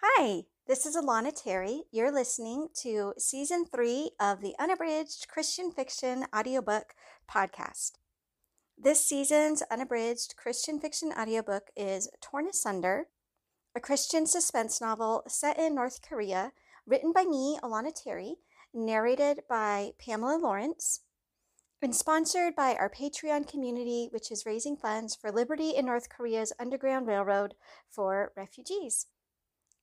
Hi, this is Alana Terry. You're listening to season three of the Unabridged Christian Fiction audiobook podcast. This season's unabridged Christian fiction audiobook is Torn Asunder, a Christian suspense novel set in North Korea, written by me, Alana Terry, narrated by Pamela Lawrence, and sponsored by our Patreon community, which is raising funds for Liberty in North Korea's Underground Railroad for refugees.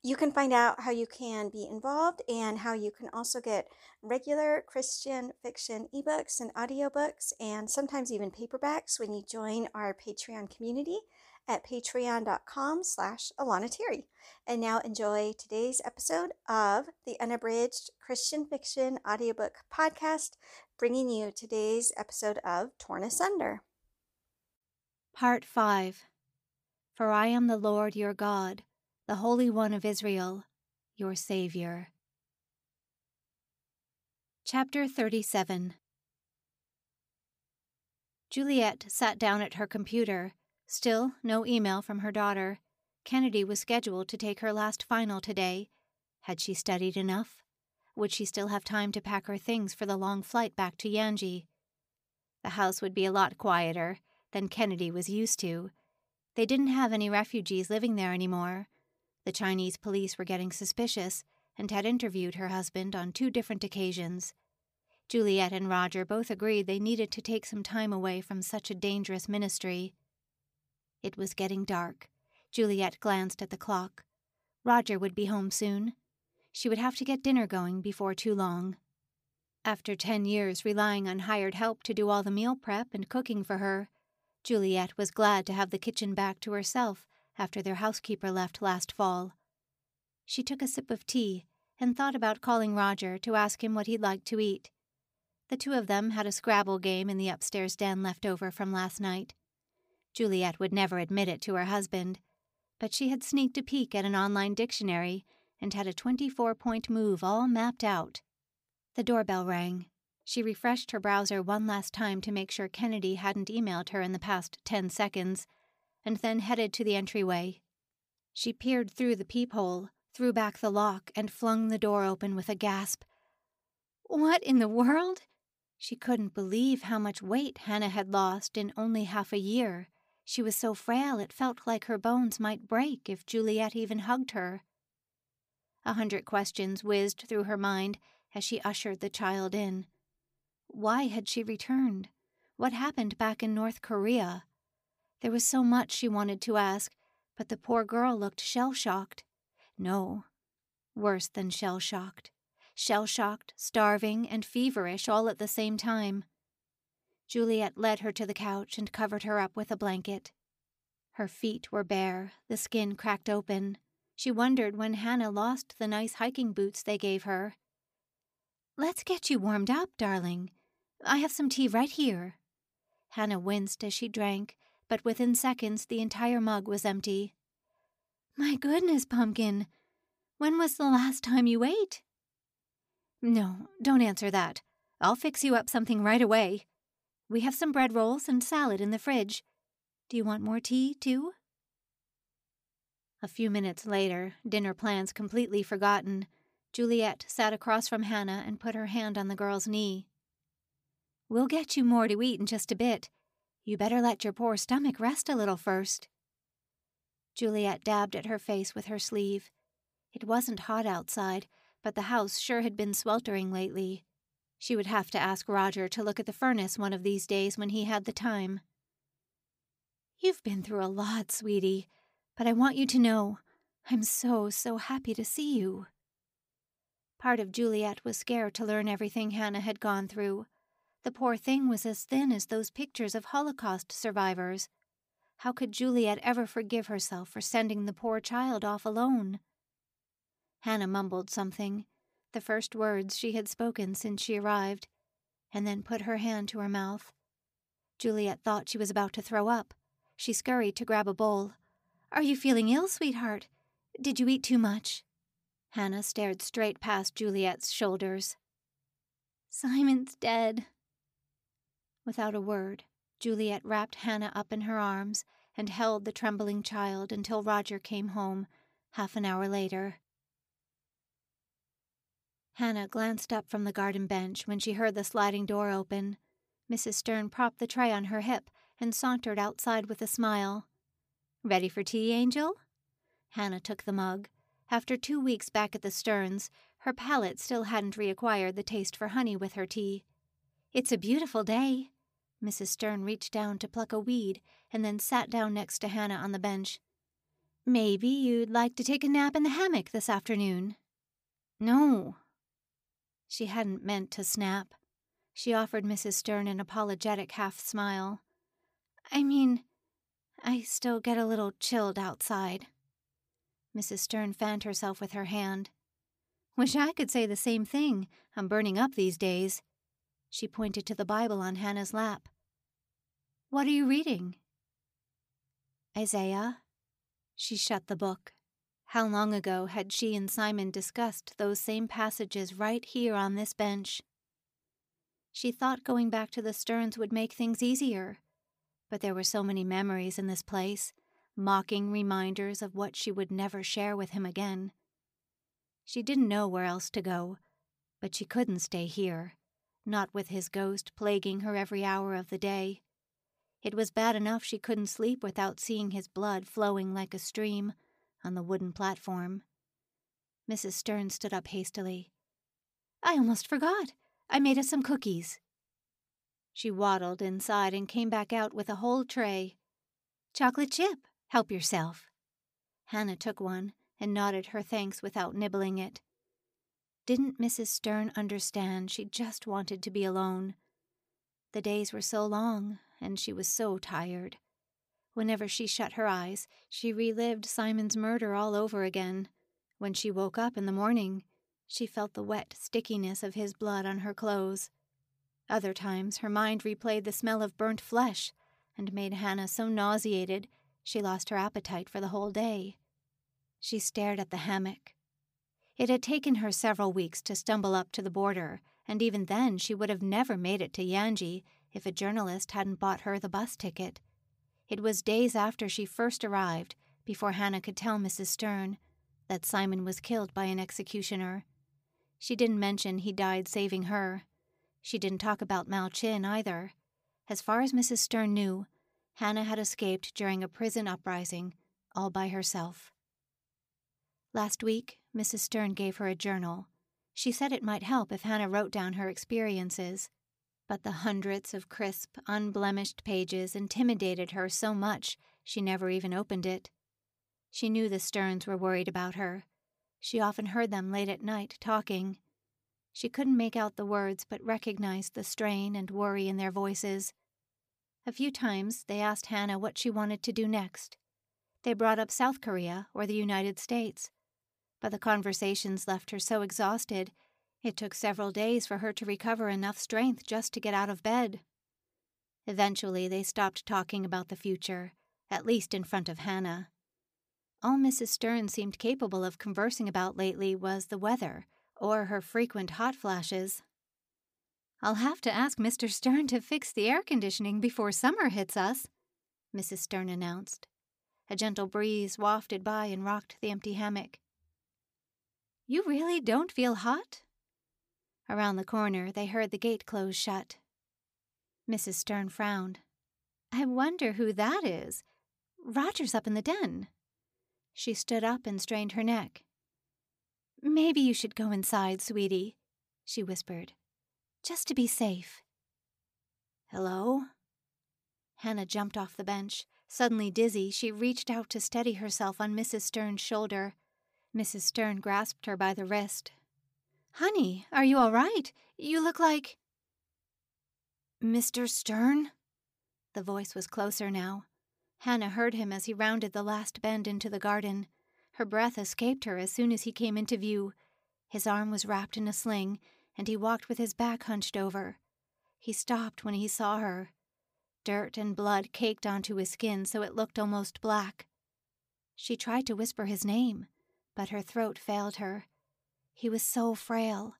You can find out how you can be involved and how you can also get regular Christian fiction ebooks and audiobooks and sometimes even paperbacks when you join our Patreon community at patreon.com slash Alana Terry. And now enjoy today's episode of the Unabridged Christian Fiction Audiobook Podcast, bringing you today's episode of Torn Asunder. Part 5 For I am the Lord your God the Holy One of Israel, your Savior. Chapter 37 Juliet sat down at her computer. Still, no email from her daughter. Kennedy was scheduled to take her last final today. Had she studied enough? Would she still have time to pack her things for the long flight back to Yanji? The house would be a lot quieter than Kennedy was used to. They didn't have any refugees living there anymore. The Chinese police were getting suspicious and had interviewed her husband on two different occasions. Juliet and Roger both agreed they needed to take some time away from such a dangerous ministry. It was getting dark. Juliet glanced at the clock. Roger would be home soon. She would have to get dinner going before too long. After ten years relying on hired help to do all the meal prep and cooking for her, Juliet was glad to have the kitchen back to herself after their housekeeper left last fall. She took a sip of tea and thought about calling Roger to ask him what he'd like to eat. The two of them had a Scrabble game in the upstairs den left over from last night. Juliet would never admit it to her husband, but she had sneaked a peek at an online dictionary and had a 24 point move all mapped out. The doorbell rang. She refreshed her browser one last time to make sure Kennedy hadn't emailed her in the past 10 seconds and then headed to the entryway. She peered through the peephole, threw back the lock, and flung the door open with a gasp. What in the world? She couldn't believe how much weight Hannah had lost in only half a year. She was so frail it felt like her bones might break if Juliet even hugged her. A hundred questions whizzed through her mind as she ushered the child in. Why had she returned? What happened back in North Korea? There was so much she wanted to ask, but the poor girl looked shell shocked. No, worse than shell shocked. Shell shocked, starving, and feverish all at the same time. Juliet led her to the couch and covered her up with a blanket. Her feet were bare, the skin cracked open. She wondered when Hannah lost the nice hiking boots they gave her. Let's get you warmed up, darling. I have some tea right here. Hannah winced as she drank, but within seconds the entire mug was empty. My goodness, Pumpkin! When was the last time you ate? No, don't answer that. I'll fix you up something right away. We have some bread rolls and salad in the fridge. Do you want more tea, too? A few minutes later, dinner plans completely forgotten, Juliet sat across from Hannah and put her hand on the girl's knee. We'll get you more to eat in just a bit. You better let your poor stomach rest a little first. Juliet dabbed at her face with her sleeve. It wasn't hot outside, but the house sure had been sweltering lately. She would have to ask Roger to look at the furnace one of these days when he had the time. You've been through a lot, sweetie, but I want you to know I'm so, so happy to see you. Part of Juliet was scared to learn everything Hannah had gone through. The poor thing was as thin as those pictures of Holocaust survivors. How could Juliet ever forgive herself for sending the poor child off alone? Hannah mumbled something, the first words she had spoken since she arrived, and then put her hand to her mouth. Juliet thought she was about to throw up. She scurried to grab a bowl. Are you feeling ill, sweetheart? Did you eat too much? Hannah stared straight past Juliet's shoulders. Simon's dead, Without a word, Juliet wrapped Hannah up in her arms and held the trembling child until Roger came home, half an hour later. Hannah glanced up from the garden bench when she heard the sliding door open. Mrs. Stern propped the tray on her hip and sauntered outside with a smile. Ready for tea, Angel? Hannah took the mug. After two weeks back at the Sterns, her palate still hadn't reacquired the taste for honey with her tea. It's a beautiful day. Mrs. Stern reached down to pluck a weed and then sat down next to Hannah on the bench. Maybe you'd like to take a nap in the hammock this afternoon. No. She hadn't meant to snap. She offered Mrs. Stern an apologetic half smile. I mean, I still get a little chilled outside. Mrs. Stern fanned herself with her hand. Wish I could say the same thing. I'm burning up these days. She pointed to the Bible on Hannah's lap. What are you reading? Isaiah. She shut the book. How long ago had she and Simon discussed those same passages right here on this bench? She thought going back to the Sterns would make things easier. But there were so many memories in this place, mocking reminders of what she would never share with him again. She didn't know where else to go, but she couldn't stay here, not with his ghost plaguing her every hour of the day. It was bad enough she couldn't sleep without seeing his blood flowing like a stream on the wooden platform. Mrs. Stern stood up hastily. I almost forgot. I made us some cookies. She waddled inside and came back out with a whole tray. Chocolate chip. Help yourself. Hannah took one and nodded her thanks without nibbling it. Didn't Mrs. Stern understand she just wanted to be alone? The days were so long, and she was so tired. Whenever she shut her eyes, she relived Simon's murder all over again. When she woke up in the morning, she felt the wet stickiness of his blood on her clothes. Other times, her mind replayed the smell of burnt flesh and made Hannah so nauseated she lost her appetite for the whole day. She stared at the hammock. It had taken her several weeks to stumble up to the border, and even then she would have never made it to Yanji if a journalist hadn't bought her the bus ticket. It was days after she first arrived before Hannah could tell Mrs. Stern that Simon was killed by an executioner. She didn't mention he died saving her. She didn't talk about Mao Chin either. As far as Mrs. Stern knew, Hannah had escaped during a prison uprising, all by herself. Last week, Mrs. Stern gave her a journal. She said it might help if Hannah wrote down her experiences. But the hundreds of crisp, unblemished pages intimidated her so much she never even opened it. She knew the Sterns were worried about her, she often heard them late at night talking. She couldn't make out the words, but recognized the strain and worry in their voices. A few times they asked Hannah what she wanted to do next. They brought up South Korea or the United States. But the conversations left her so exhausted, it took several days for her to recover enough strength just to get out of bed. Eventually, they stopped talking about the future, at least in front of Hannah. All Mrs. Stern seemed capable of conversing about lately was the weather, or her frequent hot flashes. I'll have to ask Mr. Stern to fix the air conditioning before summer hits us, Mrs. Stern announced. A gentle breeze wafted by and rocked the empty hammock. You really don't feel hot? Around the corner, they heard the gate close shut. Mrs. Stern frowned. I wonder who that is. Roger's up in the den. She stood up and strained her neck. Maybe you should go inside, sweetie, she whispered, just to be safe. Hello? Hannah jumped off the bench. Suddenly dizzy, she reached out to steady herself on Mrs. Stern's shoulder. Mrs. Stern grasped her by the wrist. Honey, are you all right? You look like. Mr. Stern? The voice was closer now. Hannah heard him as he rounded the last bend into the garden. Her breath escaped her as soon as he came into view. His arm was wrapped in a sling, and he walked with his back hunched over. He stopped when he saw her. Dirt and blood caked onto his skin so it looked almost black. She tried to whisper his name, but her throat failed her. He was so frail.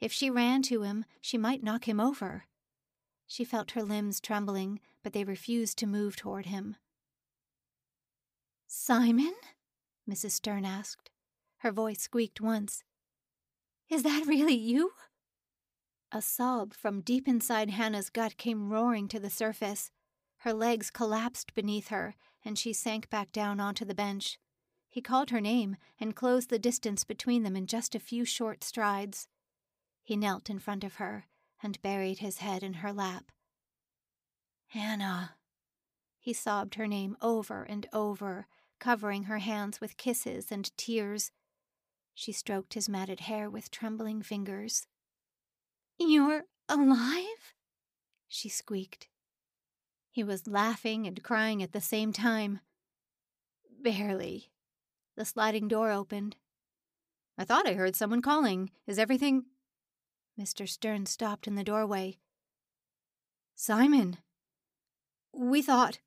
If she ran to him, she might knock him over. She felt her limbs trembling, but they refused to move toward him. Simon? Mrs. Stern asked. Her voice squeaked once. Is that really you? A sob from deep inside Hannah's gut came roaring to the surface. Her legs collapsed beneath her, and she sank back down onto the bench. He called her name and closed the distance between them in just a few short strides. He knelt in front of her and buried his head in her lap. Hannah. He sobbed her name over and over, covering her hands with kisses and tears. She stroked his matted hair with trembling fingers. You're alive? She squeaked. He was laughing and crying at the same time. Barely. The sliding door opened. I thought I heard someone calling. Is everything. Mr. Stern stopped in the doorway. Simon! We thought.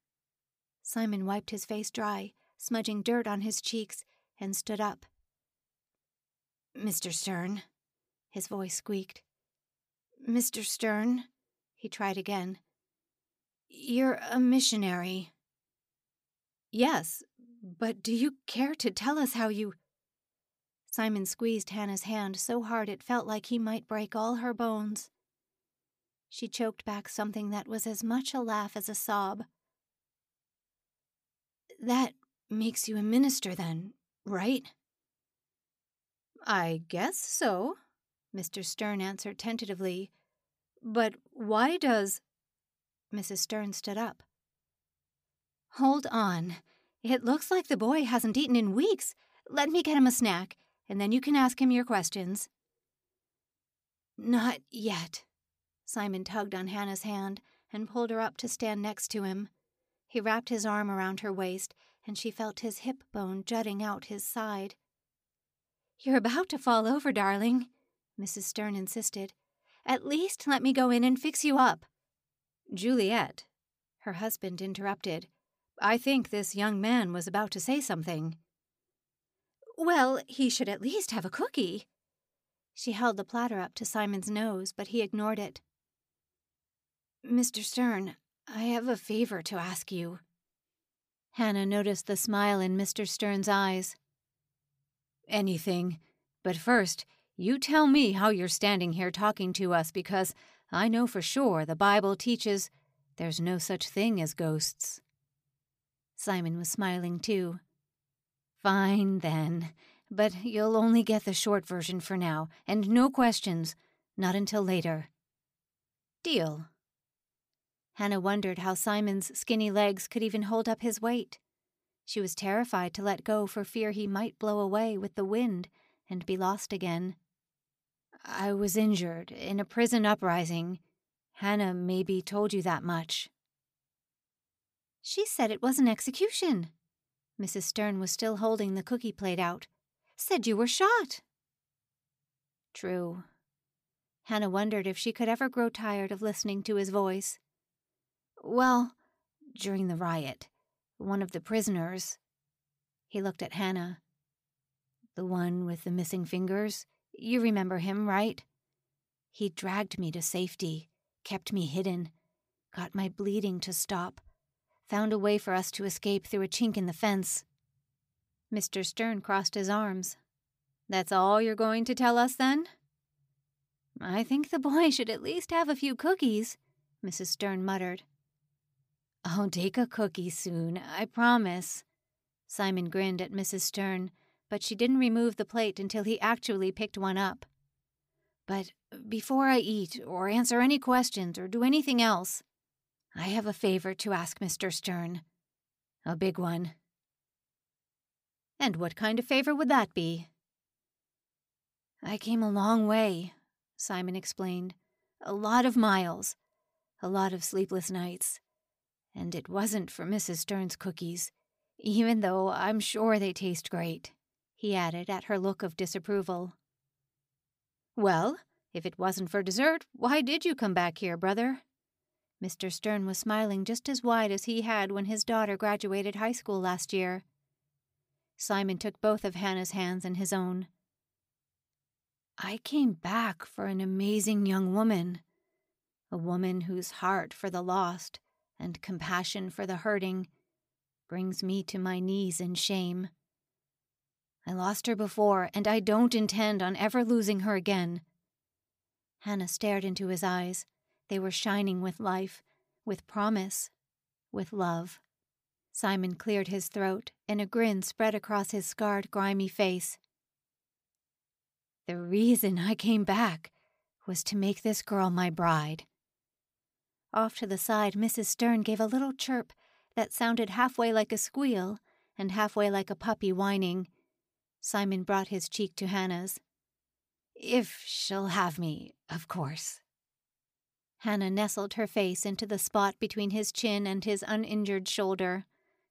Simon wiped his face dry, smudging dirt on his cheeks, and stood up. Mr. Stern, his voice squeaked. Mr. Stern, he tried again. You're a missionary. Yes, but do you care to tell us how you. Simon squeezed Hannah's hand so hard it felt like he might break all her bones. She choked back something that was as much a laugh as a sob. That makes you a minister, then, right? I guess so, Mr. Stern answered tentatively. But why does. Mrs. Stern stood up. Hold on. It looks like the boy hasn't eaten in weeks. Let me get him a snack, and then you can ask him your questions. Not yet, Simon tugged on Hannah's hand and pulled her up to stand next to him. He wrapped his arm around her waist, and she felt his hip bone jutting out his side. You're about to fall over, darling, Mrs. Stern insisted. At least let me go in and fix you up. Juliet, her husband interrupted. I think this young man was about to say something. Well, he should at least have a cookie. She held the platter up to Simon's nose, but he ignored it. Mr. Stern, I have a favor to ask you. Hannah noticed the smile in Mr. Stern's eyes. Anything. But first, you tell me how you're standing here talking to us because I know for sure the Bible teaches there's no such thing as ghosts. Simon was smiling too. Fine, then. But you'll only get the short version for now, and no questions. Not until later. Deal. Hannah wondered how Simon's skinny legs could even hold up his weight. She was terrified to let go for fear he might blow away with the wind and be lost again. I was injured in a prison uprising. Hannah maybe told you that much. She said it was an execution. Mrs. Stern was still holding the cookie plate out. Said you were shot. True. Hannah wondered if she could ever grow tired of listening to his voice. Well, during the riot, one of the prisoners. He looked at Hannah. The one with the missing fingers? You remember him, right? He dragged me to safety, kept me hidden, got my bleeding to stop, found a way for us to escape through a chink in the fence. Mr. Stern crossed his arms. That's all you're going to tell us then? I think the boy should at least have a few cookies, Mrs. Stern muttered. I'll take a cookie soon, I promise. Simon grinned at Mrs. Stern, but she didn't remove the plate until he actually picked one up. But before I eat, or answer any questions, or do anything else, I have a favor to ask Mr. Stern. A big one. And what kind of favor would that be? I came a long way, Simon explained. A lot of miles. A lot of sleepless nights. And it wasn't for Mrs. Stern's cookies, even though I'm sure they taste great, he added at her look of disapproval. Well, if it wasn't for dessert, why did you come back here, brother? Mr. Stern was smiling just as wide as he had when his daughter graduated high school last year. Simon took both of Hannah's hands in his own. I came back for an amazing young woman, a woman whose heart for the lost and compassion for the hurting brings me to my knees in shame. I lost her before, and I don't intend on ever losing her again. Hannah stared into his eyes. They were shining with life, with promise, with love. Simon cleared his throat, and a grin spread across his scarred, grimy face. The reason I came back was to make this girl my bride. Off to the side, Mrs. Stern gave a little chirp that sounded halfway like a squeal and halfway like a puppy whining. Simon brought his cheek to Hannah's. If she'll have me, of course. Hannah nestled her face into the spot between his chin and his uninjured shoulder.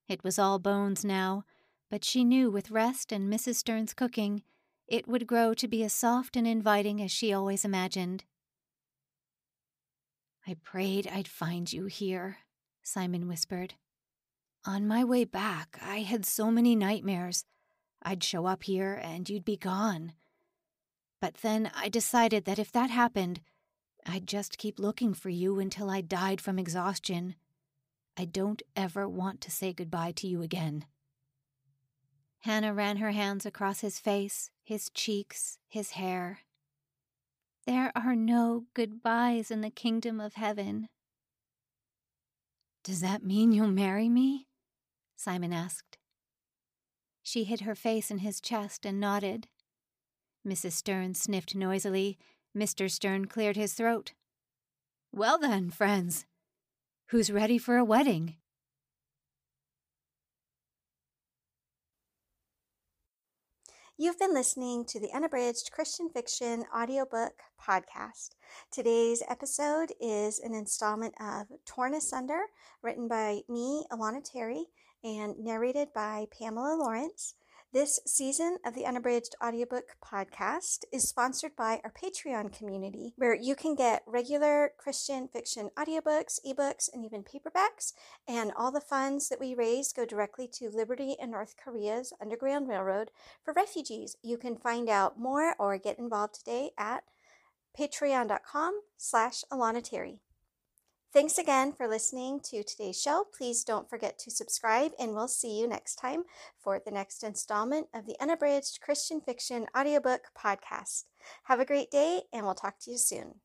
It was all bones now, but she knew with rest and Mrs. Stern's cooking, it would grow to be as soft and inviting as she always imagined. I prayed I'd find you here, Simon whispered. On my way back, I had so many nightmares. I'd show up here and you'd be gone. But then I decided that if that happened, I'd just keep looking for you until I died from exhaustion. I don't ever want to say goodbye to you again. Hannah ran her hands across his face, his cheeks, his hair. There are no goodbyes in the kingdom of heaven. Does that mean you'll marry me? Simon asked. She hid her face in his chest and nodded. Mrs. Stern sniffed noisily. Mr. Stern cleared his throat. Well then, friends, who's ready for a wedding? You've been listening to the Unabridged Christian Fiction audiobook podcast. Today's episode is an installment of Torn Asunder, written by me, Alana Terry, and narrated by Pamela Lawrence. This season of the Unabridged Audiobook Podcast is sponsored by our Patreon community, where you can get regular Christian fiction audiobooks, ebooks, and even paperbacks. And all the funds that we raise go directly to Liberty in North Korea's Underground Railroad for refugees. You can find out more or get involved today at patreon.com slash Alana Terry. Thanks again for listening to today's show. Please don't forget to subscribe, and we'll see you next time for the next installment of the Unabridged Christian Fiction audiobook podcast. Have a great day, and we'll talk to you soon.